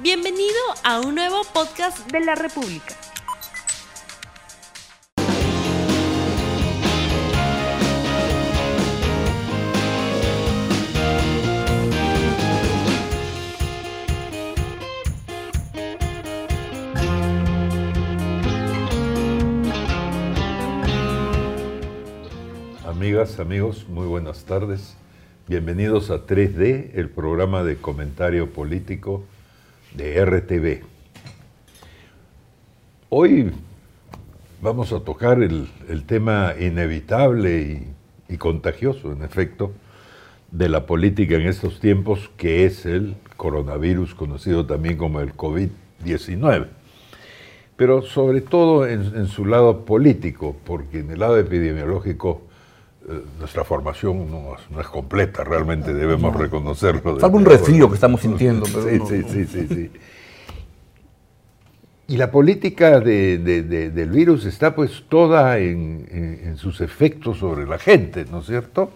Bienvenido a un nuevo podcast de la República. Amigas, amigos, muy buenas tardes. Bienvenidos a 3D, el programa de comentario político de RTV. Hoy vamos a tocar el, tema inevitable y, contagioso, en efecto, de la política en estos tiempos, que es el coronavirus, conocido también como el COVID-19. Pero sobre todo en, su lado político, porque en el lado epidemiológico nuestra formación no, no, es completa, realmente debemos no. reconocerlo. Salvo un resfrío que estamos sintiendo. Pero sí, no, sí, sí, sí, sí, Y la política de, de, de, del virus está pues toda en, en, en, sus efectos sobre la gente, ¿no es cierto?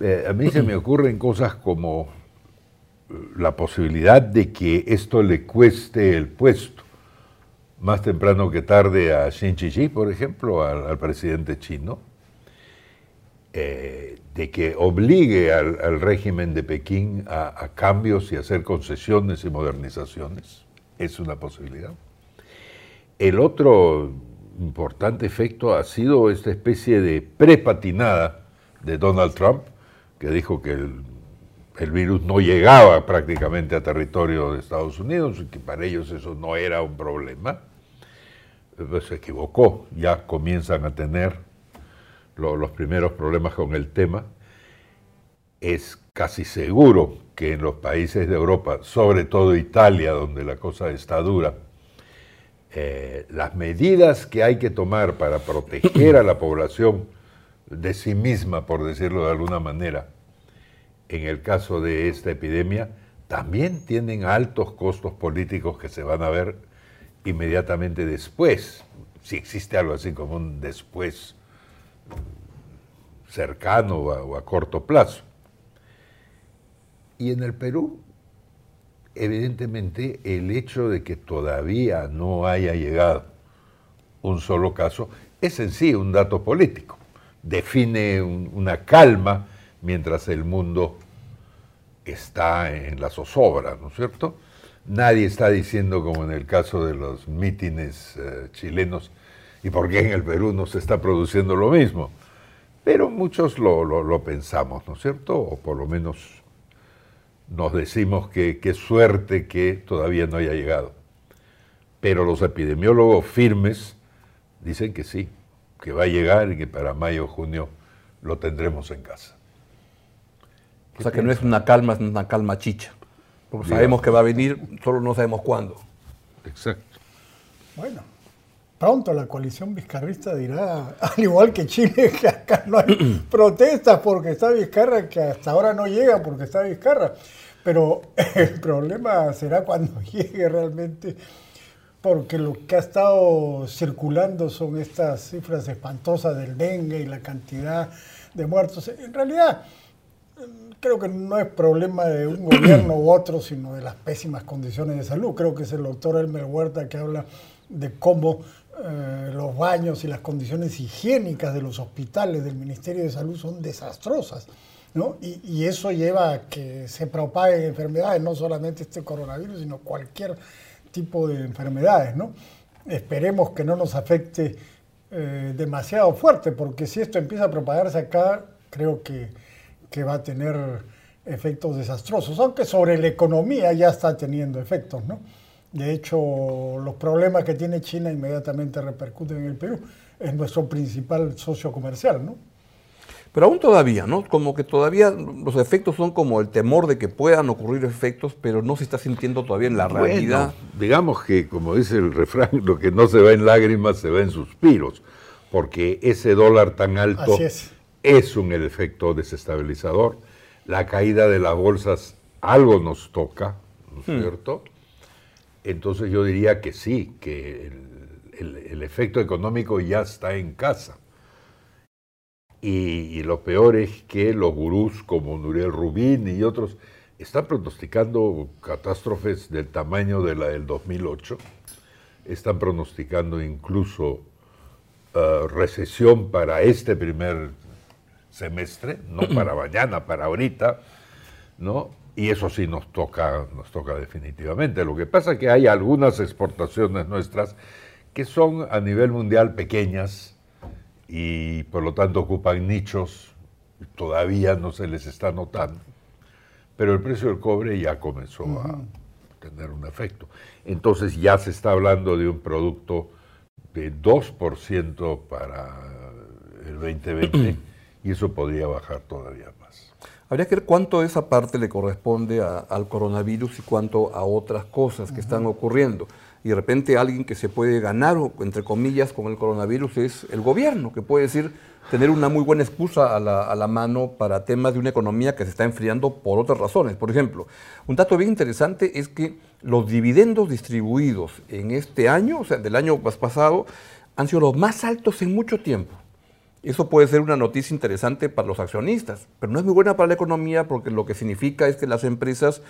Eh, a mí se me ocurren cosas como eh, la posibilidad de que esto le cueste el puesto, más temprano que tarde a Xi Jinping, por ejemplo, al, al presidente chino eh, de que obligue al, al, régimen de Pekín a, a, cambios y hacer concesiones y modernizaciones. Es una posibilidad. El otro importante efecto ha sido esta especie de prepatinada de Donald Trump, que dijo que el, el virus no llegaba prácticamente a territorio de Estados Unidos y que para ellos eso no era un problema. Pues se equivocó, ya comienzan a tener lo, los primeros problemas con el tema, es casi seguro que en los países de Europa, sobre todo Italia, donde la cosa está dura, eh, las medidas que hay que tomar para proteger a la población de sí misma, por decirlo de alguna manera, en el caso de esta epidemia, también tienen altos costos políticos que se van a ver inmediatamente después, si existe algo así como un después cercano o a, corto plazo. Y en el Perú, evidentemente, el hecho de que todavía no haya llegado un solo caso es en sí un dato político. Define un, una calma mientras el mundo está en la zozobra, ¿no es cierto? Nadie está diciendo, como en el caso de los mítines eh, chilenos, ¿y por qué en el Perú no se está produciendo lo mismo? Pero muchos lo, lo, lo, pensamos, ¿no es cierto? O por lo menos nos decimos que qué suerte que todavía no haya llegado. Pero los epidemiólogos firmes dicen que sí, que va a llegar y que para mayo o junio lo tendremos en casa. O sea que no es una calma, es una calma chicha. Porque Digamos. sabemos que va a venir, solo no sabemos cuándo. Exacto. Bueno, pronto la coalición vizcarrista dirá, al igual que Chile, que acá no hay protestas porque está Vizcarra, que hasta ahora no llega porque está Vizcarra. Pero el problema será cuando llegue realmente, porque lo que ha estado circulando son estas cifras espantosas del dengue y la cantidad de muertos. En realidad, creo que no es problema de un gobierno u otro, sino de las pésimas condiciones de salud. Creo que es el doctor Elmer Huerta que habla de cómo eh, los baños y las condiciones higiénicas de los hospitales del Ministerio de Salud son desastrosas. ¿no? Y, y, eso lleva a que se propaguen enfermedades, no solamente este coronavirus, sino cualquier tipo de enfermedades. ¿no? Esperemos que no nos afecte eh, demasiado fuerte, porque si esto empieza a propagarse acá, creo que, que va a tener efectos desastrosos, aunque sobre la economía ya está teniendo efectos, ¿no? De hecho, los problemas que tiene China inmediatamente repercuten en el Perú. Es nuestro principal socio comercial, ¿no? Pero aún todavía, ¿no? Como que todavía los efectos son como el temor de que puedan ocurrir efectos, pero no se está sintiendo todavía en la bueno, realidad. Digamos que, como dice el refrán, lo que no se va en lágrimas se va en suspiros, porque ese dólar tan alto es. es un efecto desestabilizador. La caída de las bolsas algo nos toca, ¿no es hmm. cierto? Entonces yo diría que sí, que el, el, el efecto económico ya está en casa. Y, y, lo peor es que los gurús como Nuriel Rubín y otros están pronosticando catástrofes del tamaño de la del 2008, están pronosticando incluso uh, recesión para este primer semestre, no para mañana, para ahorita, ¿no? Y eso sí nos toca, nos toca definitivamente. Lo que pasa es que hay algunas exportaciones nuestras que son a nivel mundial pequeñas y por lo tanto ocupan nichos, todavía no se les está notando, pero el precio del cobre ya comenzó a tener un efecto. Entonces ya se está hablando de un producto de 2% para el 2020 y eso podría bajar todavía más. Habría que ver cuánto de esa parte le corresponde al coronavirus y cuánto a otras cosas que están ocurriendo. Y de repente alguien que se puede ganar, entre comillas, con el coronavirus es el gobierno, que puede decir tener una muy buena excusa a la, a la mano para temas de una economía que se está enfriando por otras razones. Por ejemplo, un dato bien interesante es que los dividendos distribuidos en este año, o sea, del año pasado, han sido los más altos en mucho tiempo. Eso puede ser una noticia interesante para los accionistas, pero no es muy buena para la economía porque lo que significa es que las empresas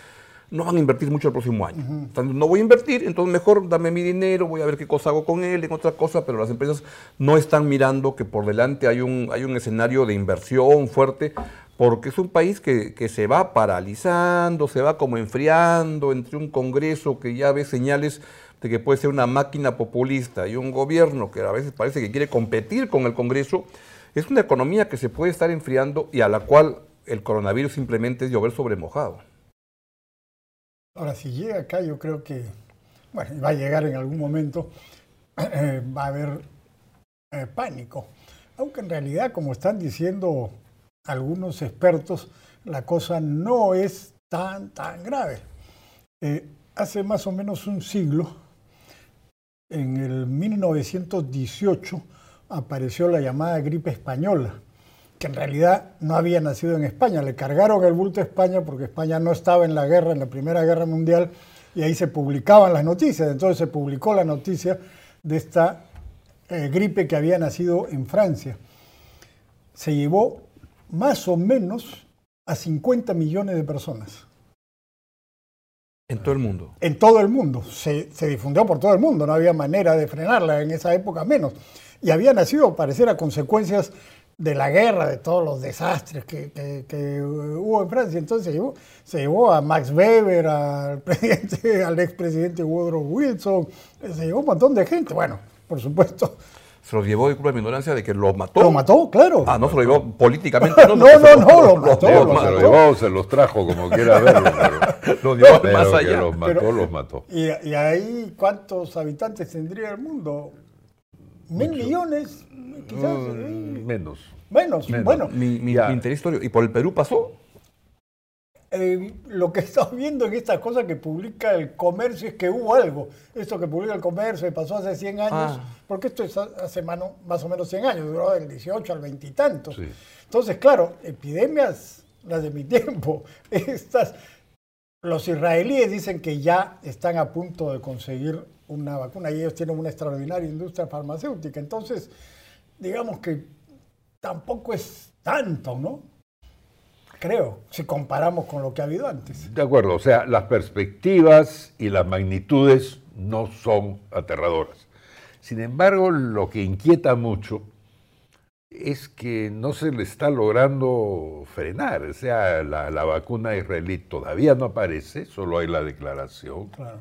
no van a invertir mucho el próximo año. Entonces, no voy a invertir, entonces mejor dame mi dinero, voy a ver qué cosa hago con él, en otra cosa, pero las empresas no están mirando que por delante hay un, hay un escenario de inversión fuerte, porque es un país que, que se va paralizando, se va como enfriando entre un Congreso que ya ve señales de que puede ser una máquina populista y un gobierno que a veces parece que quiere competir con el Congreso, es una economía que se puede estar enfriando y a la cual el coronavirus simplemente es llover sobre mojado. Ahora, si llega acá, yo creo que, bueno, va a llegar en algún momento, eh, va a haber eh, pánico. Aunque en realidad, como están diciendo algunos expertos, la cosa no es tan, tan grave. Eh, hace más o menos un siglo, en el 1918 apareció la llamada gripe española, que en realidad no había nacido en España. Le cargaron el bulto a España porque España no estaba en la guerra, en la Primera Guerra Mundial, y ahí se publicaban las noticias. Entonces se publicó la noticia de esta eh, gripe que había nacido en Francia. Se llevó más o menos a 50 millones de personas. En todo el mundo. En todo el mundo. Se, se, difundió por todo el mundo, no había manera de frenarla en esa época menos. Y había nacido, parecer, a consecuencias de la guerra, de todos los desastres que, que, que hubo en Francia. Entonces se llevó, se llevó, a Max Weber, al, presidente, al expresidente Woodrow Wilson, se llevó un montón de gente. Bueno, por supuesto, se los llevó, disculpa mi ignorancia, de que lo mató. Lo mató, claro. Ah, no se lo llevó políticamente. No, no, no, no, lo mató. Lo, lo, se los llevó, se los trajo, como quiera verlo. Pero, lo llevó pero más que allá. los mató, Pero- los mató. Y, y ahí, ¿cuántos habitantes tendría el mundo? ¿Mil millones? Quizás. Mm, menos. Menos. menos. Bueno, Mi, mi, mi interés histórico. ¿Y por el Perú pasó? Eh, lo que estamos viendo en estas cosas que publica el comercio es que hubo algo. Esto que publica el comercio y pasó hace 100 años, Ah. porque esto es hace mano- más o menos 100 años, duró del 18 al 20 y tantos. Sí. Entonces, claro, epidemias, las de mi tiempo, estas, los israelíes dicen que ya están a punto de conseguir una vacuna y ellos tienen una extraordinaria industria farmacéutica. Entonces, digamos que tampoco es tanto, ¿no? Creo, si comparamos con lo que ha habido antes. De acuerdo, o sea, las perspectivas y las magnitudes no son aterradoras. Sin embargo, lo que inquieta mucho es que no se le está logrando frenar. O sea, la, la vacuna israelí todavía no aparece, solo hay la declaración. Claro.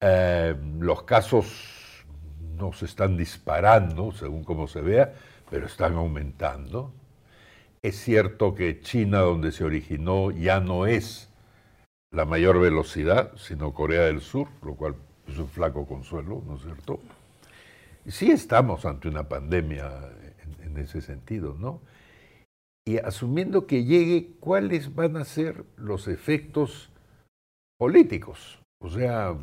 Eh, los casos no se están disparando, según como se vea, pero están aumentando. Es cierto que China, donde se originó, ya no es la mayor velocidad, sino Corea del Sur, lo cual es un flaco consuelo, ¿no es cierto? Sí estamos ante una pandemia en ese sentido, ¿no? Y asumiendo que llegue, ¿cuáles van a ser los efectos políticos? O sea,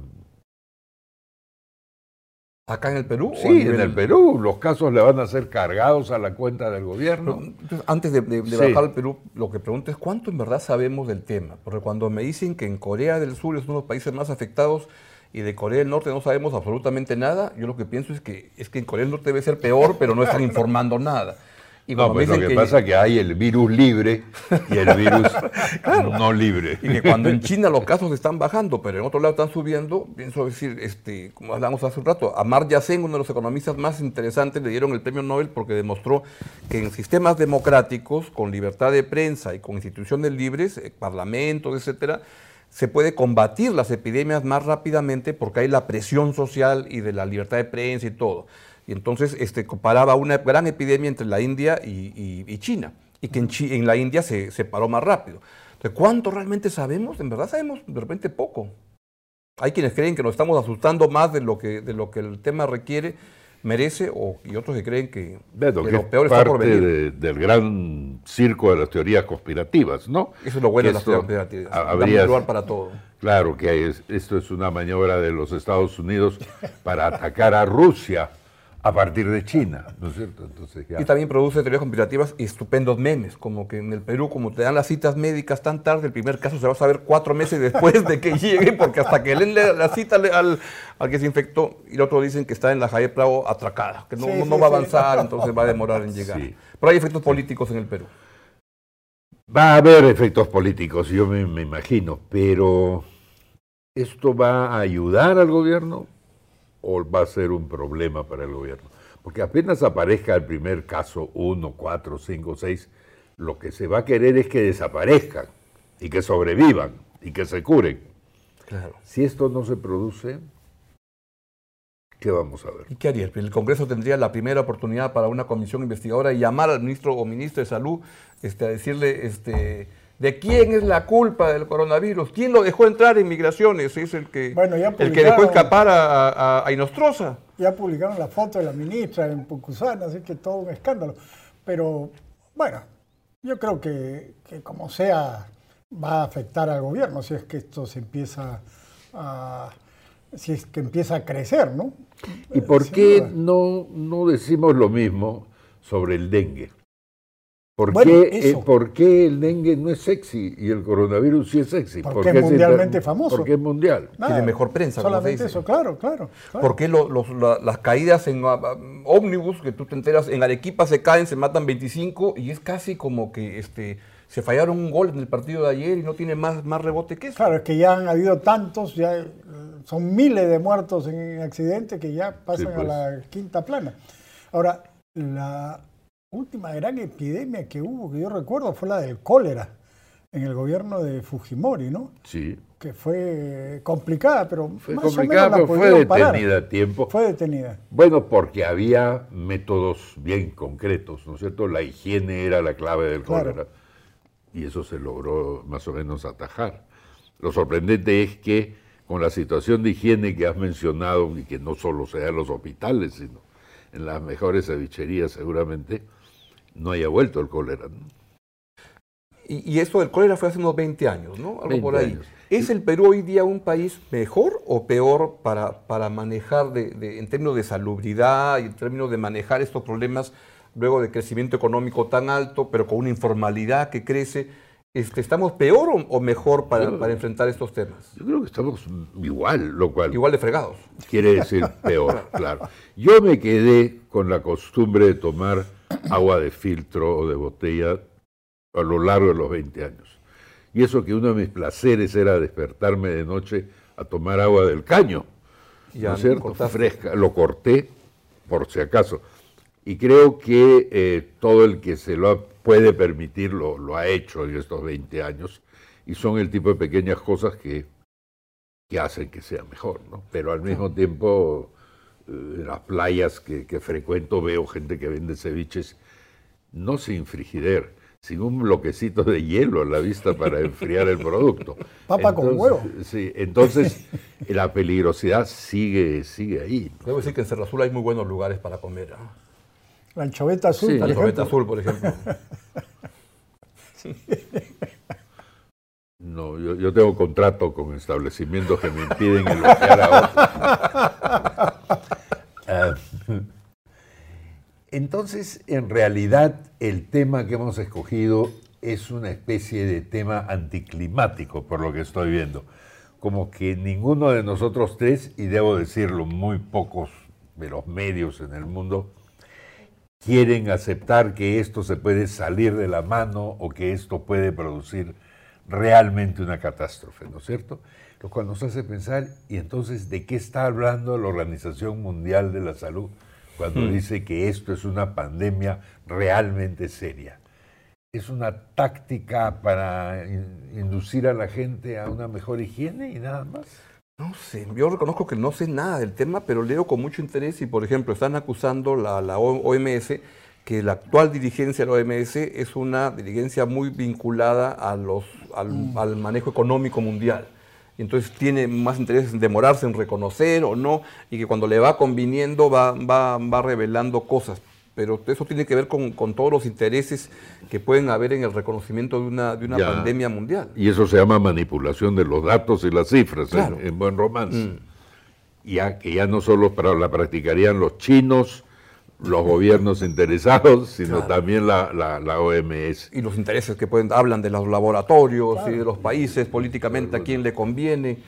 ¿Acá en el Perú? Sí, nivel- en el Perú los casos le van a ser cargados a la cuenta del gobierno. Entonces, antes de, de- de Sí. bajar al Perú, lo que pregunto es cuánto en verdad sabemos del tema. Porque cuando me dicen que en Corea del Sur es uno de los países más afectados y de Corea del Norte no sabemos absolutamente nada, yo lo que pienso es que, es que en Corea del Norte debe ser peor, pero no están informando nada. Y No, pues lo que, pasa es que hay el virus libre y el virus no libre. Y que cuando en China los casos están bajando, pero en otro lado están subiendo, pienso decir, este, como hablamos hace un rato, a Amartya Sen, uno de los economistas más interesantes, le dieron el premio Nobel porque demostró que en sistemas democráticos, con libertad de prensa y con instituciones libres, eh, parlamentos, etcétera, se puede combatir las epidemias más rápidamente porque hay la presión social y de la libertad de prensa y todo. Y entonces este, comparaba una gran epidemia entre la India y, y- y China, y que en, Chi- en la India se, se paró más rápido. Entonces, ¿cuánto realmente sabemos? En verdad sabemos de repente poco. Hay quienes creen que nos estamos asustando más de lo que, de lo que el tema requiere, merece, o, y otros que creen que, Bueno, que que lo es peor está por parte venir. de- del gran circo de las teorías conspirativas, ¿no? Eso es lo bueno Que de las teorías conspirativas. habría- lugar para todo. Claro que es- esto es una maniobra de los Estados Unidos para atacar a Rusia a partir de China, ¿no es cierto? Entonces ya. Y también produce teorías conspirativas y estupendos memes, como que en el Perú, como te dan las citas médicas tan tarde, el primer caso se va a saber cuatro meses después de que llegue, porque hasta que leen la la cita al, al que se infectó, y el otro dicen que está en la Javier Prado atracada, que no, Sí, no- sí, no va a sí. avanzar, entonces va a demorar en llegar. Sí. Pero hay efectos políticos en el Perú. Va a haber efectos políticos, yo me, me imagino, pero ¿esto va a ayudar al gobierno o va a ser un problema para el gobierno? Porque apenas aparezca el primer caso, uno, cuatro, cinco, seis, lo que se va a querer es que desaparezcan y que sobrevivan y que se curen. Claro. Si esto no se produce, ¿qué vamos a ver? ¿Y qué haría? El Congreso tendría la primera oportunidad para una comisión investigadora y llamar al ministro o ministro de Salud este, a decirle este, de quién es la culpa del coronavirus, quién lo dejó entrar en migraciones, es el que, Bueno, ya el que dejó escapar a, a, a Inostroza. Ya publicaron la foto de la ministra en Pucusana, así que todo un escándalo. Pero bueno, yo creo que, que como sea va a afectar al gobierno si es que esto se empieza a si es que empieza a crecer, ¿no? ¿Y por Sin qué duda. no, no decimos lo mismo sobre el dengue? ¿Por, Bueno, qué, eh, por qué el dengue no es sexy y el coronavirus sí es sexy? Porque es mundialmente famoso. Porque es mundial. Nada, mejor prensa, como se Solamente dice. eso, claro, claro. claro. ¿Por qué lo- los- la- las caídas en ah, ah, ómnibus, que tú te enteras, en Arequipa se caen, se matan 25 y es casi como que este, se fallaron un gol en el partido de ayer y no tiene más, más rebote que eso? Claro, es que ya han habido tantos, ya eh, son miles de muertos en accidentes que ya pasan pues. a la quinta plana. Ahora, la última gran epidemia que hubo, que yo recuerdo, fue la del cólera en el gobierno de Fujimori, ¿no? Sí. Que fue complicada, pero Fue más o menos la pero fue parar. detenida a tiempo. Fue detenida. Bueno, porque había métodos bien concretos, ¿no es cierto? La higiene era la clave del Claro. cólera. Y eso se logró más o menos atajar. Lo sorprendente es que con la situación de higiene que has mencionado, y que no solo sea en los hospitales, sino en las mejores cevicherías seguramente, no haya vuelto el cólera. ¿no? Y, y esto del cólera fue hace unos 20 años, ¿no? Algo 20 por ahí. años. ¿Es el Perú hoy día un país mejor o peor para, para manejar de- de- en términos de salubridad y en términos de manejar estos problemas luego de crecimiento económico tan alto, pero con una informalidad que crece? Este, ¿Estamos peor o, o mejor para, Yo- para enfrentar estos temas? Yo creo que estamos igual, lo cual Igual de fregados. quiere decir peor, claro. Yo me quedé con la costumbre de tomar agua de filtro o de botella a lo largo de los 20 años. Y eso que uno de mis placeres era despertarme de noche a tomar agua del caño, Ya ¿no es cierto? cortaste. Fresca. Lo corté, por si acaso. Y creo que eh, todo el que se lo ha- puede permitir lo, lo ha hecho en estos 20 años. Y son el tipo de pequeñas cosas que, que hacen que sea mejor, ¿no? Pero al mismo tiempo, en las playas que, que frecuento veo gente que vende ceviches, no sin frigider, sin un bloquecito de hielo a la vista para enfriar el producto. Papa con huevo. Sí, entonces la peligrosidad sigue, sigue ahí. ¿no? Debo decir que en Cerro Azul hay muy buenos lugares para comer. ¿ah? La anchoveta azul, Sí. por La ejemplo. Torreta Azul, por ejemplo. No, yo, yo tengo contrato con establecimientos que me impiden elogiar a otros. Ah, Entonces, en realidad, el tema que hemos escogido es una especie de tema anticlimático, por lo que estoy viendo. Como que ninguno de nosotros tres, y debo decirlo, muy pocos de los medios en el mundo, quieren aceptar que esto se puede salir de la mano o que esto puede producir realmente una catástrofe, ¿no es cierto? Lo cual nos hace pensar, ¿y entonces de qué está hablando la Organización Mundial de la Salud cuando Hmm. dice que esto es una pandemia realmente seria? ¿Es una táctica para in- inducir a la gente a una mejor higiene y nada más? No sé, yo reconozco que no sé nada del tema, pero leo con mucho interés y, por ejemplo, están acusando la, la OMS que la actual dirigencia de la OMS es una dirigencia muy vinculada a los, al, al manejo económico mundial. Y entonces tiene más interés en demorarse en reconocer o no, y que cuando le va conviniendo va, va, va revelando cosas. Pero eso tiene que ver con, con todos los intereses que pueden haber en el reconocimiento de una, de una Ya. pandemia mundial. Y eso se llama manipulación de los datos y las cifras en, buen romance. Mm. Ya que ya no solo para, la practicarían los chinos, los gobiernos interesados, sino Claro. también la, la- la OMS. y los intereses que pueden hablan de los laboratorios y de los países políticamente a quién le conviene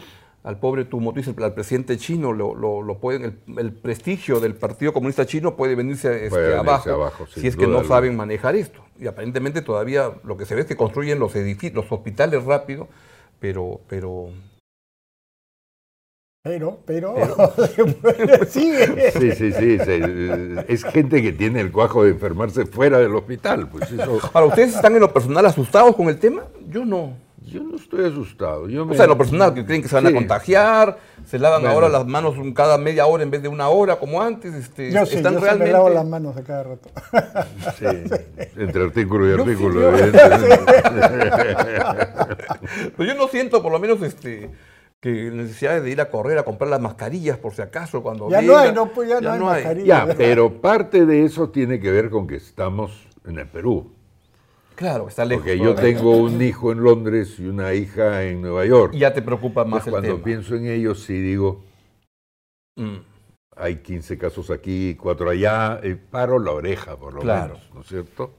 al pobre como tú dices al presidente chino lo, lo, lo pueden el, el prestigio del partido comunista chino puede venirse, este, Puede abajo, abajo, si es que no alguna. saben manejar esto y aparentemente todavía lo que se ve es que construyen los edificios los hospitales rápido pero pero Pero, pero, sigue. Sí, sí, sí. es gente que tiene el cuajo de enfermarse fuera del hospital. Pues eso. ahora ustedes están en lo personal asustados con el tema yo no Yo no estoy asustado. Yo o me- sea, en lo personal, que creen que se van a contagiar, se lavan Bueno. ahora las manos cada media hora en vez de una hora como antes. Este, Yo sí, están yo sí realmente. me lavo las manos a cada rato. Sí, entre artículo y Yo sí, artículo, yo- evidentemente. Pero yo no siento, por lo menos, este, que necesidad de ir a correr a comprar las mascarillas por si acaso cuando Ya no hay, no, pues ya, no hay mascarilla. Ya, pero parte de eso tiene que ver con que estamos en el Perú. Claro, está lejos. Porque yo tengo un hijo en Londres y una hija en Nueva York. Y ya te preocupa más Entonces, el cuando tema. pienso en ellos, sí digo, Mm, hay 15 casos aquí, 4 allá, eh, paro la oreja por lo Claro. menos, ¿no es cierto?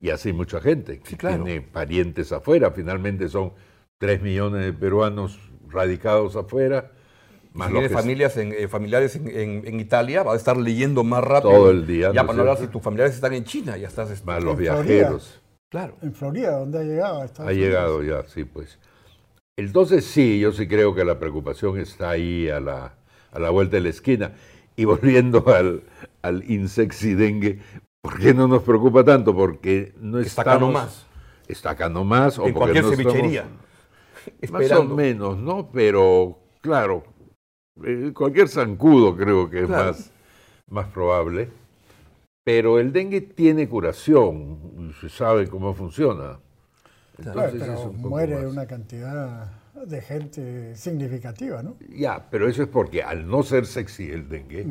Y así mucha gente que Sí, claro. tiene parientes afuera, finalmente son 3 millones de peruanos radicados afuera, más si tienes que familias en, eh, familiares en, en- en Italia, vas a estar leyendo más rápido. Todo el día, Ya ¿no para no hablar si tus familiares están en China, ya estás. este, más los En Florida. viajeros. Claro. En Florida, donde ha llegado. Ha llegado ya, sí, pues. Entonces sí, yo sí creo que la preocupación está ahí a la, a la vuelta de la esquina. Y volviendo al, al insexy dengue, ¿por qué no nos preocupa tanto? Porque no Está estamos... acá nomás. Está acá nomás. o En cualquier no estamos- Más o menos, ¿no? Pero, claro, eh, cualquier zancudo creo que es Claro. más, más probable. Pero el dengue tiene curación, se sabe cómo funciona. Claro, Entonces pero es un poco muere más. una cantidad de gente significativa, ¿no? Ya, pero eso es porque al no ser sexy el dengue,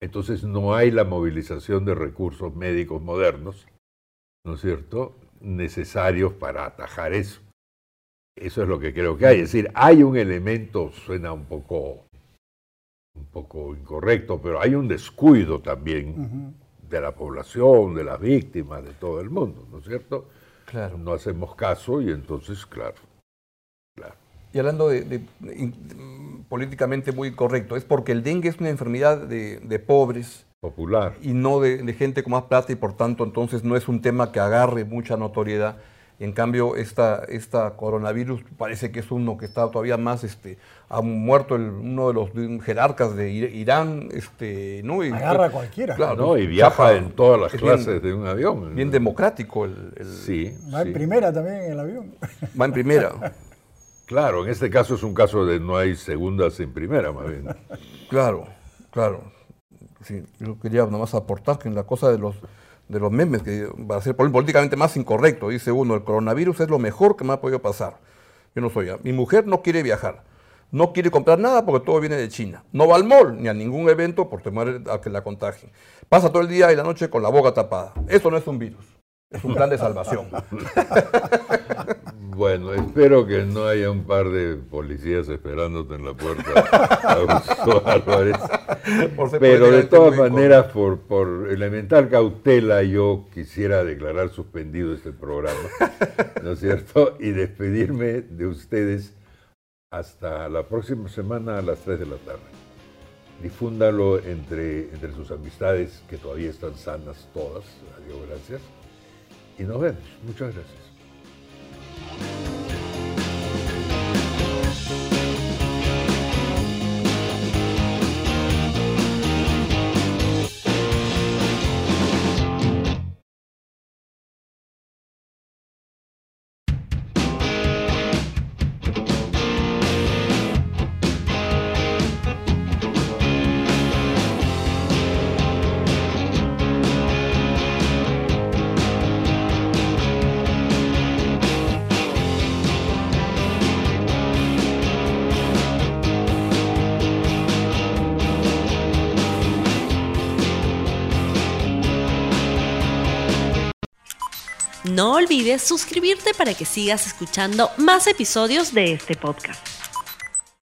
entonces no hay la movilización de recursos médicos modernos, ¿no es cierto?, necesarios para atajar eso. Eso es lo que creo que hay. Es decir, hay un elemento, suena un poco, un poco incorrecto, pero hay un descuido también de la población, de las víctimas, de todo el mundo, ¿no es cierto? Claro. No hacemos caso y entonces, claro, claro. Y hablando de, políticamente muy correcto, es porque el dengue es una enfermedad de, pobres Popular. y no de gente con más plata y por tanto entonces no es un tema que agarre mucha notoriedad. En cambio, esta, esta coronavirus parece que es uno que está todavía más, este, ha muerto el- uno de los jerarcas de Ir- Irán, este, ¿no? Y- Agarra a cualquiera. Claro, No, y viaja en todas las bien- clases de un avión. Bien democrático, el, el- Sí, Va en primera también en el avión. va en primera. Claro, en este caso es un caso de no hay segunda sin primera, más bien. Claro, claro. Sí, yo quería nomás aportar que en la cosa de los de los memes, que va a ser pol- políticamente más incorrecto, dice uno, el coronavirus es lo mejor que me ha podido pasar. Yo no soy, mi mujer no quiere viajar, no quiere comprar nada porque todo viene de China, no va al mall ni a ningún evento por temor a que la contagien. Pasa todo el día y la noche con la boca tapada. Eso no es un virus, es un plan de salvación. Bueno, espero que no haya un par de policías esperándote en la puerta, Pero de todas maneras, por, por elemental cautela, yo quisiera declarar suspendido este programa, ¿no es cierto? Y despedirme de ustedes hasta la próxima semana a las 3 de la tarde. difúndalo entre, entre sus amistades que todavía están sanas todas, adiós, gracias. Y nos vemos. Muchas gracias. Bye. No olvides suscribirte para que sigas escuchando más episodios de este podcast.